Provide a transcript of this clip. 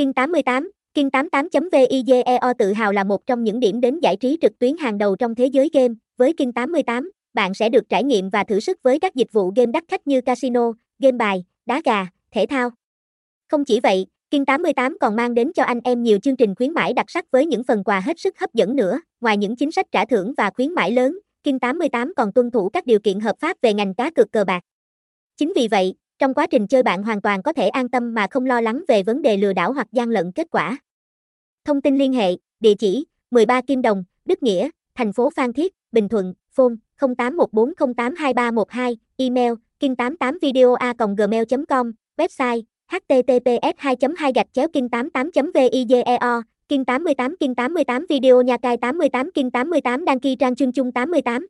King 88, King88.vigeo tự hào là một trong những điểm đến giải trí trực tuyến hàng đầu trong thế giới game. Với King 88, bạn sẽ được trải nghiệm và thử sức với các dịch vụ game đắt khách như casino, game bài, đá gà, thể thao. Không chỉ vậy, King 88 còn mang đến cho anh em nhiều chương trình khuyến mãi đặc sắc với những phần quà hết sức hấp dẫn nữa. Ngoài những chính sách trả thưởng và khuyến mãi lớn, King 88 còn tuân thủ các điều kiện hợp pháp về ngành cá cược cờ bạc. Chính vì vậy, trong quá trình chơi bạn hoàn toàn có thể an tâm mà không lo lắng về vấn đề lừa đảo hoặc gian lận kết quả. Thông tin liên hệ, địa chỉ 13 Kim Đồng, Đức Nghĩa, thành phố Phan Thiết, Bình Thuận, phone 0814082312, email kin88videoa.gmail.com, website https 2 2 gạch chéo king 88 vizeo king 88 king 88 video nhà cai 88 king 88 đăng ký trang chương chung 88